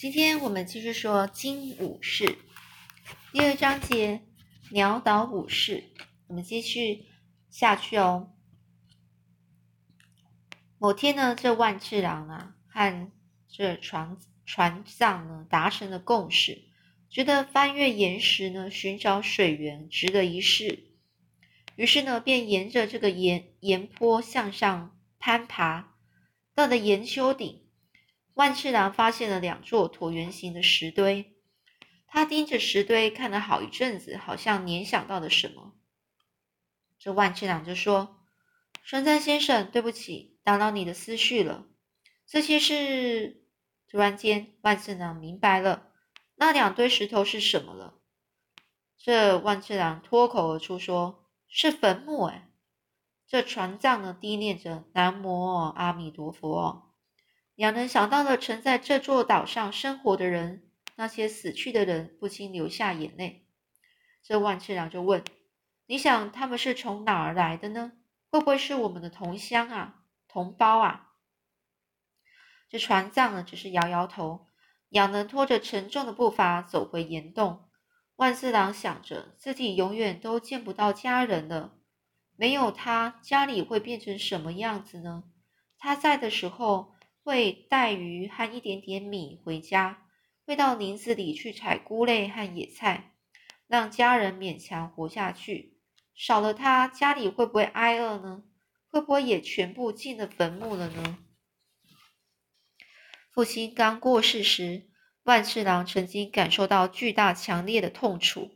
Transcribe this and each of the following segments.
今天我们继续说金武士第二章节鸟岛武士，我们继续下去哦。某天呢，这万次郎啊和这船船长呢达成了共识，觉得翻越岩石呢寻找水源值得一试，于是呢便沿着这个岩岩坡向上攀爬，到了岩丘顶。万次郎发现了两座椭圆形的石堆，他盯着石堆看了好一阵子，好像联想到了什么。这万次郎就说：“神赞先生，对不起，打扰你的思绪了。这些是……”突然间，万次郎明白了那两堆石头是什么了。这万次郎脱口而出说：“是坟墓！”哎，这船长呢低念着“南无阿弥陀佛”。两人想到了曾在这座岛上生活的人，那些死去的人，不禁流下眼泪。这万次郎就问：“你想他们是从哪儿来的呢？会不会是我们的同乡啊，同胞啊？”这船长呢，只是摇摇头。两人拖着沉重的步伐走回岩洞。万次郎想着自己永远都见不到家人了，没有他，家里会变成什么样子呢？他在的时候。会带鱼和一点点米回家，会到林子里去采菇类和野菜，让家人勉强活下去。少了他，家里会不会挨饿呢？会不会也全部进了坟墓了呢？父亲刚过世时，万次郎曾经感受到巨大强烈的痛楚。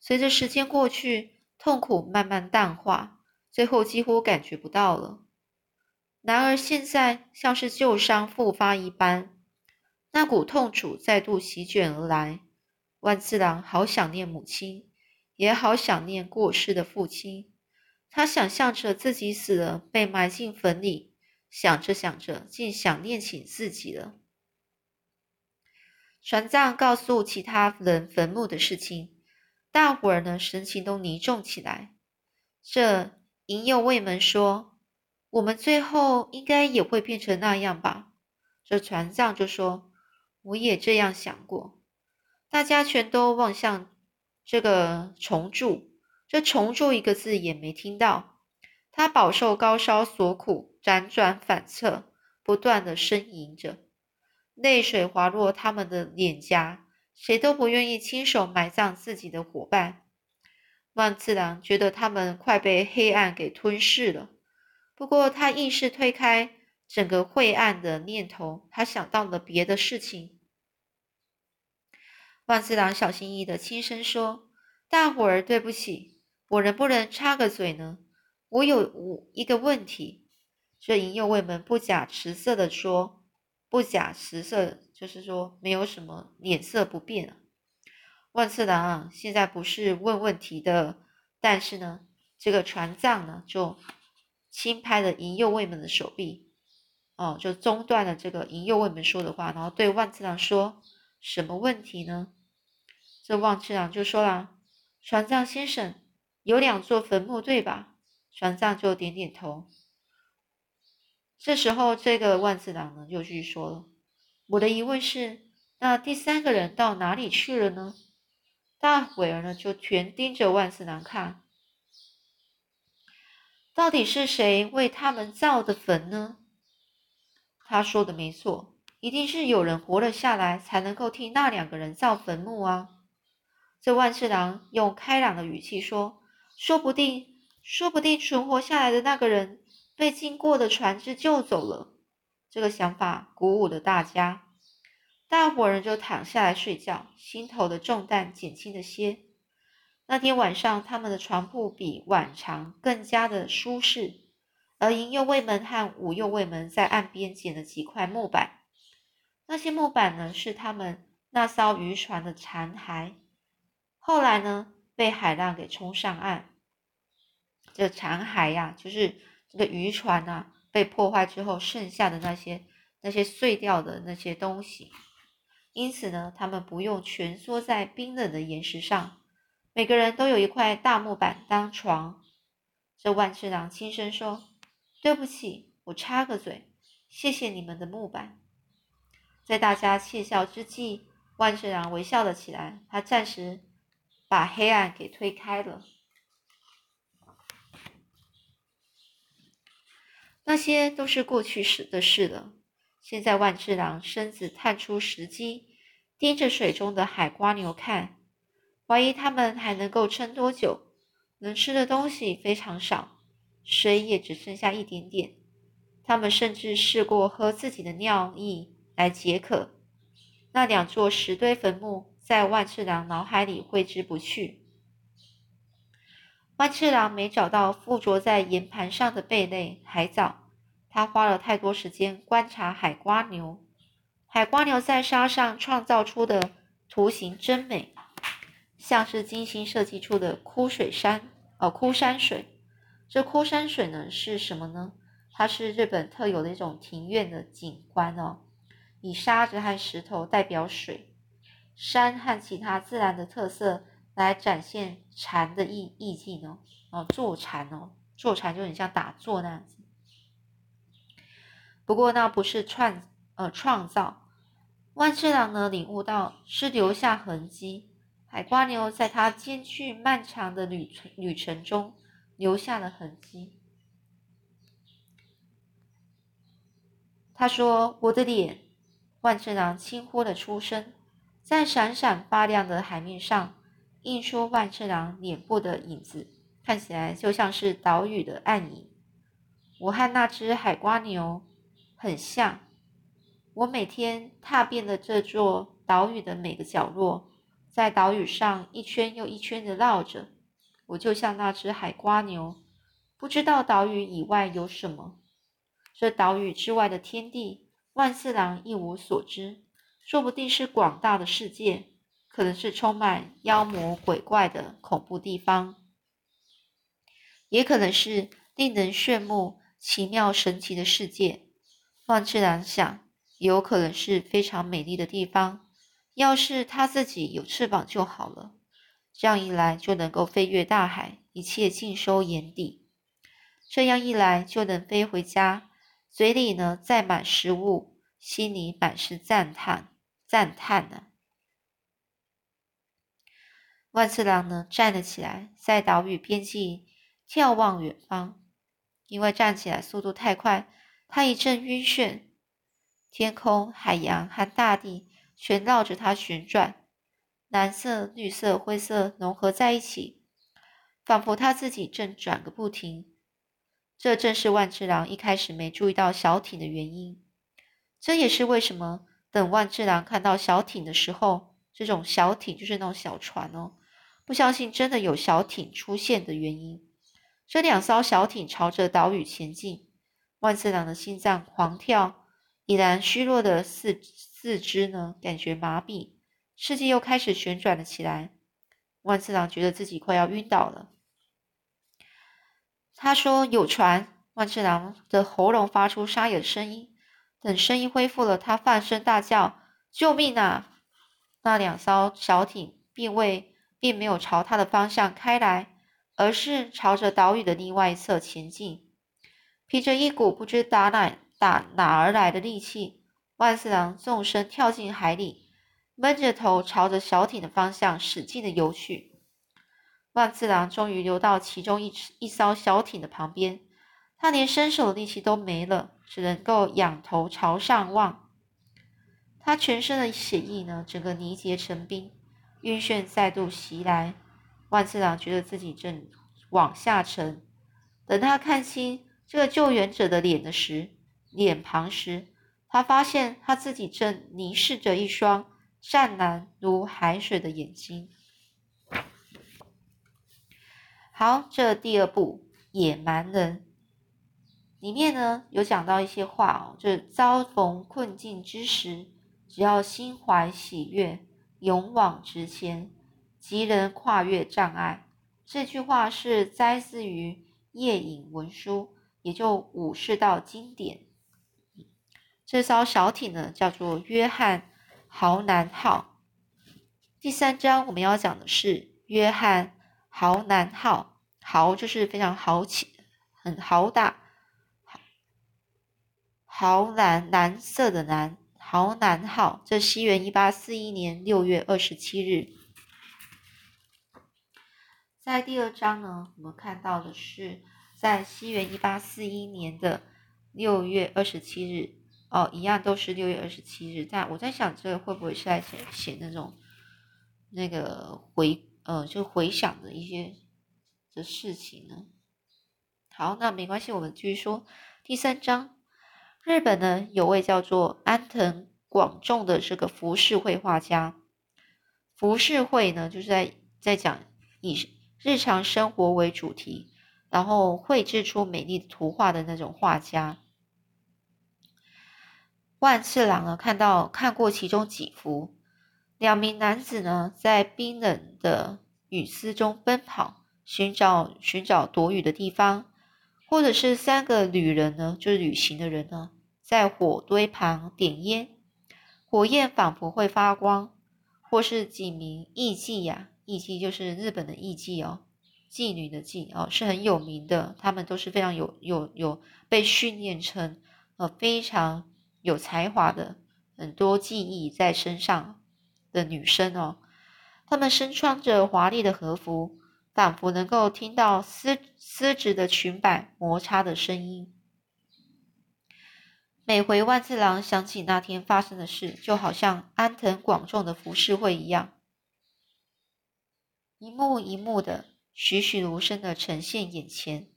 随着时间过去，痛苦慢慢淡化，最后几乎感觉不到了。然而现在像是旧伤复发一般，那股痛楚再度席卷而来。万次郎好想念母亲，也好想念过世的父亲。他想象着自己死了，被埋进坟里，想着想着，竟想念起自己了。船长告诉其他人坟墓的事情，大伙儿呢神情都凝重起来。这银右卫门说。我们最后应该也会变成那样吧？这船长就说：“我也这样想过。”大家全都望向这个虫柱，这虫柱一个字也没听到。他饱受高烧所苦，辗转反侧，不断的呻吟着，泪水滑落他们的脸颊，谁都不愿意亲手埋葬自己的伙伴。万次郎觉得他们快被黑暗给吞噬了。不过，他硬是推开整个晦暗的念头。他想到了别的事情。万次郎小心翼翼的轻声说：“大伙儿，对不起，我能不能插个嘴呢？我有我一个问题。”这银右卫门不假辞色的说：“不假辞色，就是说没有什么脸色不变啊。”万次郎啊现在不是问问题的，但是呢，这个船长呢就。轻拍了银右卫门的手臂，哦，就中断了这个银右卫门说的话，然后对万次郎说：“什么问题呢？”这万次郎就说啦：“船长先生，有两座坟墓，对吧？”船长就点点头。这时候，这个万次郎呢又继续说了：“我的疑问是，那第三个人到哪里去了呢？”大伙儿呢就全盯着万次郎看。到底是谁为他们造的坟呢？他说的没错，一定是有人活了下来，才能够替那两个人造坟墓啊！这万次郎用开朗的语气说：“说不定，说不定存活下来的那个人被经过的船只救走了。”这个想法鼓舞了大家，大伙人就躺下来睡觉，心头的重担减轻了些。那天晚上，他们的床铺比往常更加的舒适，而银右卫门和武右卫门在岸边捡了几块木板。那些木板呢，是他们那艘渔船的残骸，后来呢，被海浪给冲上岸。这残骸呀，就是这个渔船啊，被破坏之后剩下的那些那些碎掉的那些东西。因此呢，他们不用蜷缩在冰冷的岩石上。每个人都有一块大木板当床。这万次郎轻声说：“对不起，我插个嘴，谢谢你们的木板。”在大家窃笑之际，万次郎微笑了起来。他暂时把黑暗给推开了。那些都是过去时的事了。现在万次郎身子探出石机，盯着水中的海瓜牛看，怀疑他们还能够撑多久。能吃的东西非常少，水也只剩下一点点。他们甚至试过喝自己的尿液来解渴。那两座石堆坟墓在万次郎脑海里挥之不去。万次郎没找到附着在岩盘上的贝类海藻，他花了太多时间观察海瓜牛。海瓜牛在沙上创造出的图形真美。像是精心设计出的枯水山，哦，枯山水。这枯山水呢是什么呢？它是日本特有的一种庭院的景观哦，以沙子和石头代表水，山和其他自然的特色来展现禅的意意境哦。哦，坐禅哦，坐禅就很像打坐那样子。不过那不是创呃创造，万次郎呢领悟到是留下痕迹。海瓜牛在它艰巨漫长的旅程旅程中留下了痕迹。他说：“我的脸。”万次郎轻呼了出声，在闪闪发亮的海面上映出万次郎脸部的影子，看起来就像是岛屿的暗影。我和那只海瓜牛很像。我每天踏遍了这座岛屿的每个角落。在岛屿上一圈又一圈的绕着，我就像那只海瓜牛，不知道岛屿以外有什么。这岛屿之外的天地，万次郎一无所知。说不定是广大的世界，可能是充满妖魔鬼怪的恐怖地方，也可能是令人炫目、奇妙神奇的世界。万次郎想，也有可能是非常美丽的地方。要是他自己有翅膀就好了，这样一来就能够飞越大海，一切尽收眼底。这样一来就能飞回家，嘴里呢载满食物，心里满是赞叹赞叹呢。万次郎呢站了起来，在岛屿边际眺望远方，因为站起来速度太快，他一阵晕眩。天空、海洋和大地。全绕着它旋转，蓝色、绿色、灰色融合在一起，仿佛它自己正转个不停。这正是万次郎一开始没注意到小艇的原因。这也是为什么等万次郎看到小艇的时候，这种小艇就是那种小船哦，不相信真的有小艇出现的原因。这两艘小艇朝着岛屿前进，万次郎的心脏狂跳，已然虚弱的四。四肢呢，感觉麻痹，世界又开始旋转了起来。万次郎觉得自己快要晕倒了。他说：“有船。”万次郎的喉咙发出沙哑的声音。等声音恢复了，他放声大叫：“救命啊！”那两艘小艇并未，并没有朝他的方向开来，而是朝着岛屿的另外一侧前进。凭着一股不知打哪打哪而来的力气。万次郎纵身跳进海里，闷着头朝着小艇的方向使劲的游去。万次郎终于游到其中一一艘小艇的旁边，他连伸手的力气都没了，只能够仰头朝上望。他全身的血液呢，整个凝结成冰，晕眩再度袭来。万次郎觉得自己正往下沉。等他看清这个救援者的脸的时，脸庞时。他发现他自己正凝视着一双湛蓝如海水的眼睛。好，这第二部《野蛮人》里面呢有讲到一些话哦，就是遭逢困境之时，只要心怀喜悦，勇往直前，即能跨越障碍。这句话是摘自于夜影文书，也就武士道经典。这艘小艇呢，叫做约翰豪南号。第三章我们要讲的是约翰豪南号，豪就是非常豪气、很豪大，豪蓝蓝色的蓝，豪南号，这西元一八四一年六月二十七日。在第二章呢，我们看到的是在西元一八四一年的六月二十七日，哦，一样都是六月二十七日。但我在想，这会不会是在写写那种那个回呃，就回想的一些的事情呢？好，那没关系，我们继续说第三章。日本呢，有位叫做安藤广重的这个浮世绘画家。浮世绘呢，就是在在讲以。日常生活为主题，然后绘制出美丽的图画的那种画家。万次郎呢，看到看过其中几幅，两名男子呢，在冰冷的雨丝中奔跑，寻找寻找躲雨的地方；或者是三个旅人呢，就是旅行的人呢，在火堆旁点烟，火焰仿佛会发光；或是几名艺妓呀。艺妓就是日本的艺妓哦，妓女的妓哦，是很有名的。他们都是非常有有有被训练成呃非常有才华的，很多技艺在身上的女生哦。她们身穿着华丽的和服，仿佛能够听到丝丝质的裙摆摩擦的声音。每回万次郎想起那天发生的事，就好像安藤广重的浮世绘一样。一幕一幕的栩栩如生的呈现眼前。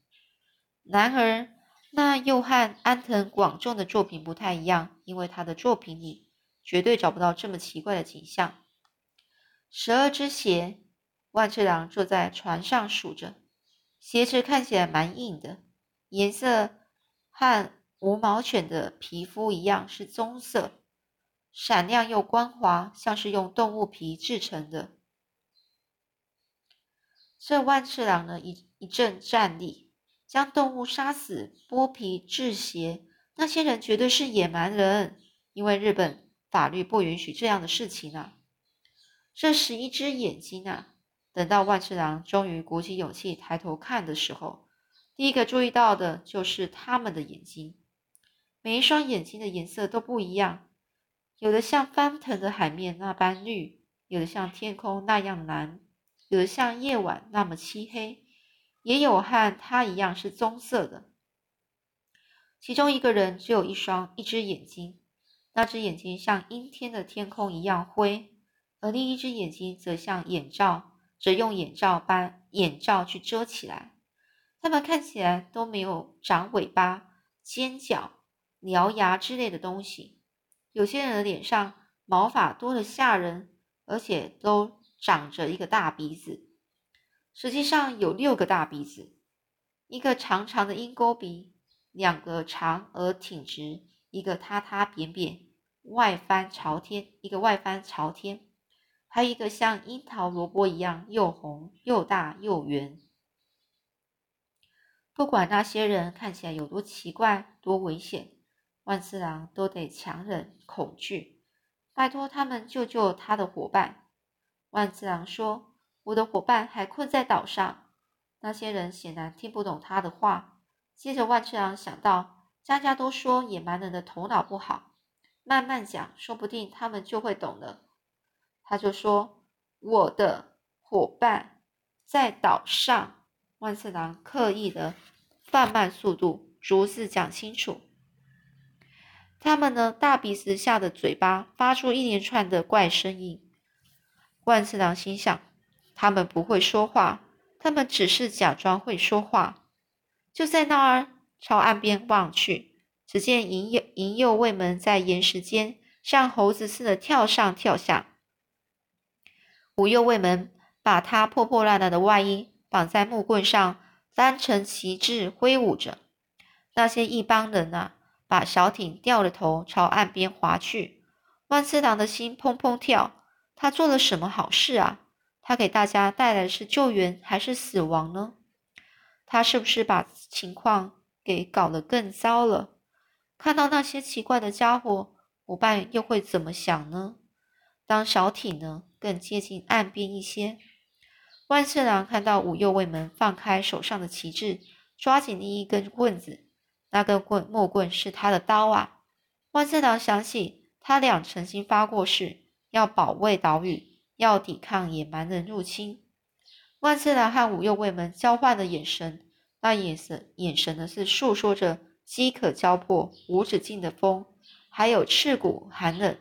然而，那又和安藤广重的作品不太一样，因为他的作品里绝对找不到这么奇怪的景象。十二只鞋，万次郎坐在船上数着，鞋子看起来蛮硬的，颜色和无毛犬的皮肤一样是棕色，闪亮又光滑，像是用动物皮制成的。这万次郎呢，一一阵战栗，将动物杀死、剥皮制鞋。那些人绝对是野蛮人，因为日本法律不允许这样的事情啊。这十一只眼睛啊，等到万次郎终于鼓起勇气抬头看的时候，第一个注意到的就是他们的眼睛。每一双眼睛的颜色都不一样，有的像翻腾的海面那般绿，有的像天空那样蓝。有的像夜晚那么漆黑，也有和他一样是棕色的。其中一个人只有一双一只眼睛，那只眼睛像阴天的天空一样灰，而另一只眼睛则像眼罩，则用眼罩般眼罩去遮起来。他们看起来都没有长尾巴、尖角、獠牙之类的东西。有些人的脸上毛发多得吓人，而且都。长着一个大鼻子，实际上有六个大鼻子，一个长长的鹰钩鼻，两个长而挺直，一个塌塌扁扁，外翻朝天，一个外翻朝天，还有一个像樱桃萝卜一样又红又大又圆。不管那些人看起来有多奇怪、多危险，万次郎都得强忍恐惧，拜托他们救救他的伙伴。万次郎说：“我的伙伴还困在岛上。”那些人显然听不懂他的话。接着，万次郎想到，家家都说野蛮人的头脑不好，慢慢讲，说不定他们就会懂了。他就说：“我的伙伴在岛上。”万次郎刻意的放慢速度，逐字讲清楚。他们呢，大鼻子下的嘴巴发出一连串的怪声音。万次郎心想：“他们不会说话，他们只是假装会说话。”就在那儿，朝岸边望去，只见银右银右卫门在岩石间像猴子似的跳上跳下。五右卫门把他破破烂烂的外衣绑在木棍上，当成旗帜挥舞着。那些一帮人啊，把小艇掉了头朝岸边划去。万次郎的心砰砰跳。他做了什么好事啊？他给大家带来的是救援还是死亡呢？他是不是把情况给搞得更糟了？看到那些奇怪的家伙，伙伴又会怎么想呢？当小艇呢更接近岸边一些，万次郎看到五右卫门放开手上的旗帜，抓紧另一根棍子，那根棍木棍是他的刀啊！万次郎想起他俩曾经发过誓，要保卫岛屿，要抵抗野蛮人入侵。万次郎和五右卫门交换了眼神，那眼神眼神呢是诉说着饥渴交迫、无止境的风，还有刺骨寒冷。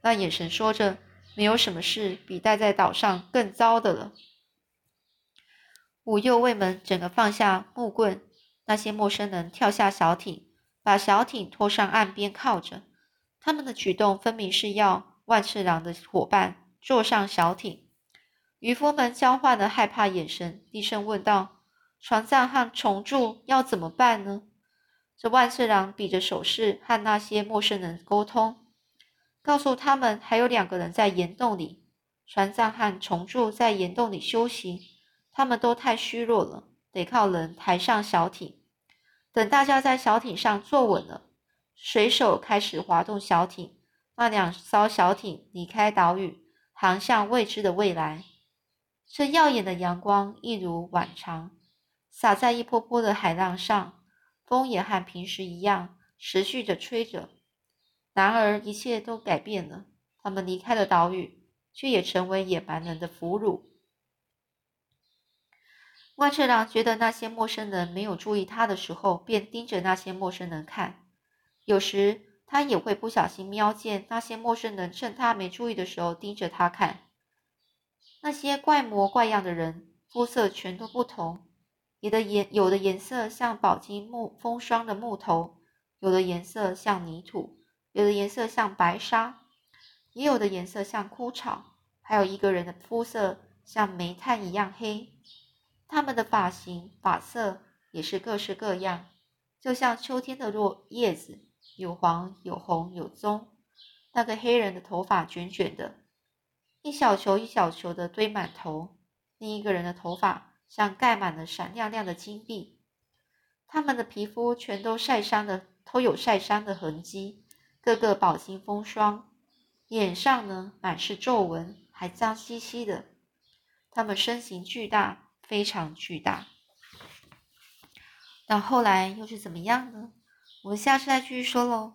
那眼神说着，没有什么事比待在岛上更糟的了。五右卫门整个放下木棍，那些陌生人跳下小艇，把小艇拖上岸边靠着。他们的举动分明是要万次郎的伙伴坐上小艇。渔夫们交换了害怕眼神，低声问道：“船长和虫柱要怎么办呢？”这万次郎比着手势和那些陌生人沟通，告诉他们还有两个人在岩洞里。船长和虫柱在岩洞里休息，他们都太虚弱了，得靠人抬上小艇。等大家在小艇上坐稳了，水手开始划动小艇，那两艘小艇离开岛屿，航向未知的未来。这耀眼的阳光一如往常，洒在一波波的海浪上，风也和平时一样持续着吹着。然而，一切都改变了。他们离开了岛屿，却也成为野蛮人的俘虏。万次郎觉得那些陌生人没有注意他的时候，便盯着那些陌生人看。有时，他也会不小心瞄见那些陌生人趁他没注意的时候盯着他看。那些怪模怪样的人，肤色全都不同，有的颜有的颜色像饱经木风霜的木头，有的颜色像泥土，有的颜色像白沙，也有的颜色像枯草，还有一个人的肤色像煤炭一样黑。他们的发型发色也是各式各样，就像秋天的落叶子，有黄有红有棕。那个黑人的头发卷卷的。一小球一小球的堆满头，另一个人的头发像盖满了闪亮亮的金币。他们的皮肤全都晒伤的，都有晒伤的痕迹，个个饱经风霜，脸上呢满是皱纹，还脏兮兮的。他们身形巨大，非常巨大。那后来又是怎么样呢？我们下次再继续说喽。